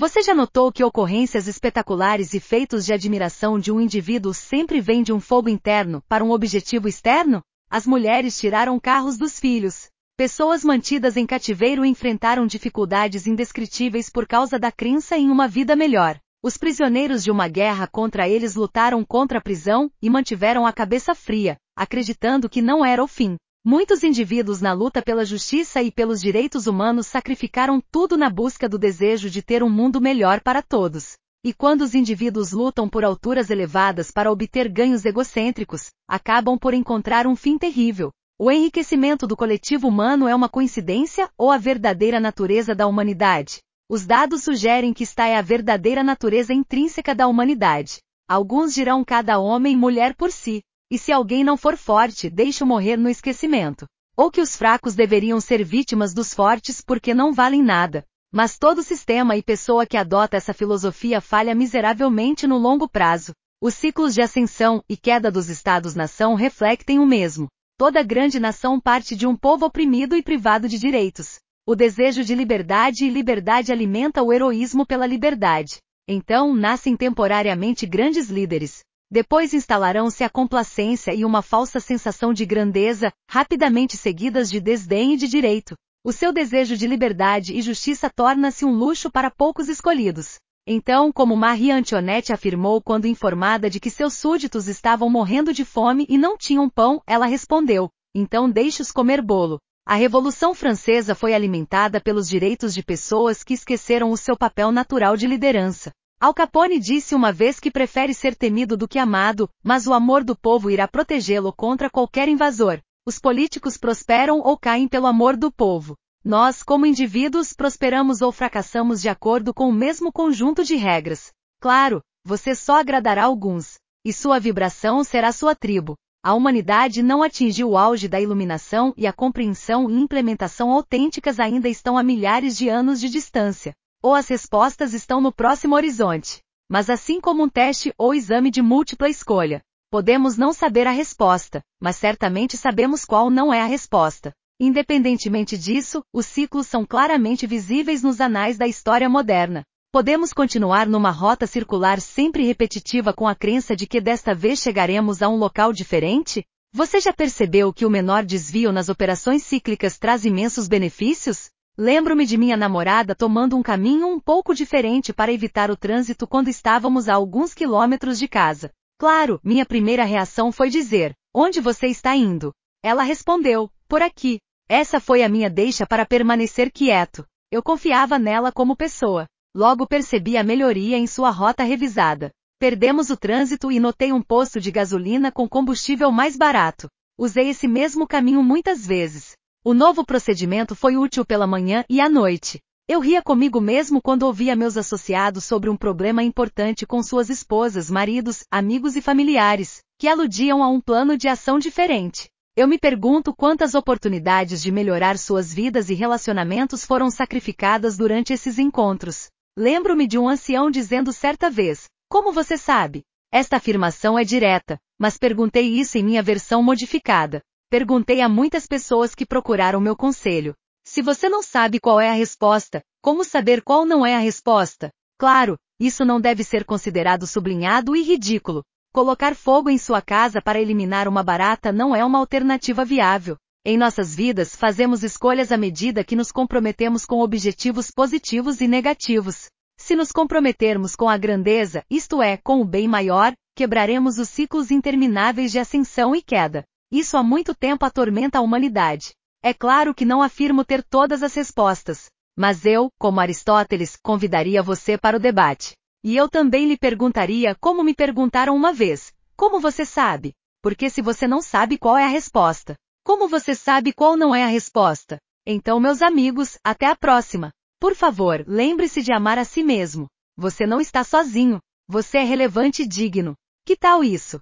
Você já notou que ocorrências espetaculares e feitos de admiração de um indivíduo sempre vêm de um fogo interno para um objetivo externo? As mulheres tiraram carros dos filhos. Pessoas mantidas em cativeiro enfrentaram dificuldades indescritíveis por causa da crença em uma vida melhor. Os prisioneiros de uma guerra contra eles lutaram contra a prisão e mantiveram a cabeça fria, acreditando que não era o fim. Muitos indivíduos na luta pela justiça e pelos direitos humanos sacrificaram tudo na busca do desejo de ter um mundo melhor para todos. E quando os indivíduos lutam por alturas elevadas para obter ganhos egocêntricos, acabam por encontrar um fim terrível. O enriquecimento do coletivo humano é uma coincidência ou a verdadeira natureza da humanidade? Os dados sugerem que está é a verdadeira natureza intrínseca da humanidade. Alguns dirão cada homem e mulher por si, e se alguém não for forte, deixe-o morrer no esquecimento. Ou que os fracos deveriam ser vítimas dos fortes porque não valem nada. Mas todo sistema e pessoa que adota essa filosofia falha miseravelmente no longo prazo. Os ciclos de ascensão e queda dos estados-nação reflectem o mesmo. Toda grande nação parte de um povo oprimido e privado de direitos. O desejo de liberdade e liberdade alimenta o heroísmo pela liberdade. Então nascem temporariamente grandes líderes, depois instalarão-se a complacência e uma falsa sensação de grandeza, rapidamente seguidas de desdém e de direito. O seu desejo de liberdade e justiça torna-se um luxo para poucos escolhidos. Então, como Marie Antoinette afirmou quando informada de que seus súditos estavam morrendo de fome e não tinham pão, ela respondeu: Então deixe-os comer bolo. A Revolução Francesa foi alimentada pelos direitos de pessoas que esqueceram o seu papel natural de liderança. Al Capone disse uma vez que prefere ser temido do que amado, mas o amor do povo irá protegê-lo contra qualquer invasor. Os políticos prosperam ou caem pelo amor do povo. Nós, como indivíduos, prosperamos ou fracassamos de acordo com o mesmo conjunto de regras. Claro, você só agradará alguns. E sua vibração será sua tribo. A humanidade não atingiu o auge da iluminação e a compreensão e implementação autênticas ainda estão a milhares de anos de distância ou as respostas estão no próximo horizonte. Mas assim como um teste ou exame de múltipla escolha, podemos não saber a resposta, mas certamente sabemos qual não é a resposta. Independentemente disso, os ciclos são claramente visíveis nos anais da história moderna. Podemos continuar numa rota circular sempre repetitiva com a crença de que desta vez chegaremos a um local diferente? Você já percebeu que o menor desvio nas operações cíclicas traz imensos benefícios? Lembro-me de minha namorada tomando um caminho um pouco diferente para evitar o trânsito quando estávamos a alguns quilômetros de casa. Claro, minha primeira reação foi dizer: Onde você está indo? Ela respondeu: Por aqui. Essa foi a minha deixa para permanecer quieto. Eu confiava nela como pessoa. Logo percebi a melhoria em sua rota revisada. Perdemos o trânsito e notei um posto de gasolina com combustível mais barato. Usei esse mesmo caminho muitas vezes. O novo procedimento foi útil pela manhã e à noite. Eu ria comigo mesmo quando ouvia meus associados sobre um problema importante com suas esposas, maridos, amigos e familiares, que aludiam a um plano de ação diferente. Eu me pergunto quantas oportunidades de melhorar suas vidas e relacionamentos foram sacrificadas durante esses encontros. Lembro-me de um ancião dizendo certa vez: Como você sabe? Esta afirmação é direta, mas perguntei isso em minha versão modificada. Perguntei a muitas pessoas que procuraram meu conselho. Se você não sabe qual é a resposta, como saber qual não é a resposta? Claro, isso não deve ser considerado sublinhado e ridículo. Colocar fogo em sua casa para eliminar uma barata não é uma alternativa viável. Em nossas vidas fazemos escolhas à medida que nos comprometemos com objetivos positivos e negativos. Se nos comprometermos com a grandeza, isto é, com o bem maior, quebraremos os ciclos intermináveis de ascensão e queda. Isso há muito tempo atormenta a humanidade. É claro que não afirmo ter todas as respostas, mas eu, como Aristóteles, convidaria você para o debate. E eu também lhe perguntaria como me perguntaram uma vez: como você sabe? Porque se você não sabe qual é a resposta, como você sabe qual não é a resposta? Então, meus amigos, até a próxima. Por favor, lembre-se de amar a si mesmo. Você não está sozinho. Você é relevante e digno. Que tal isso?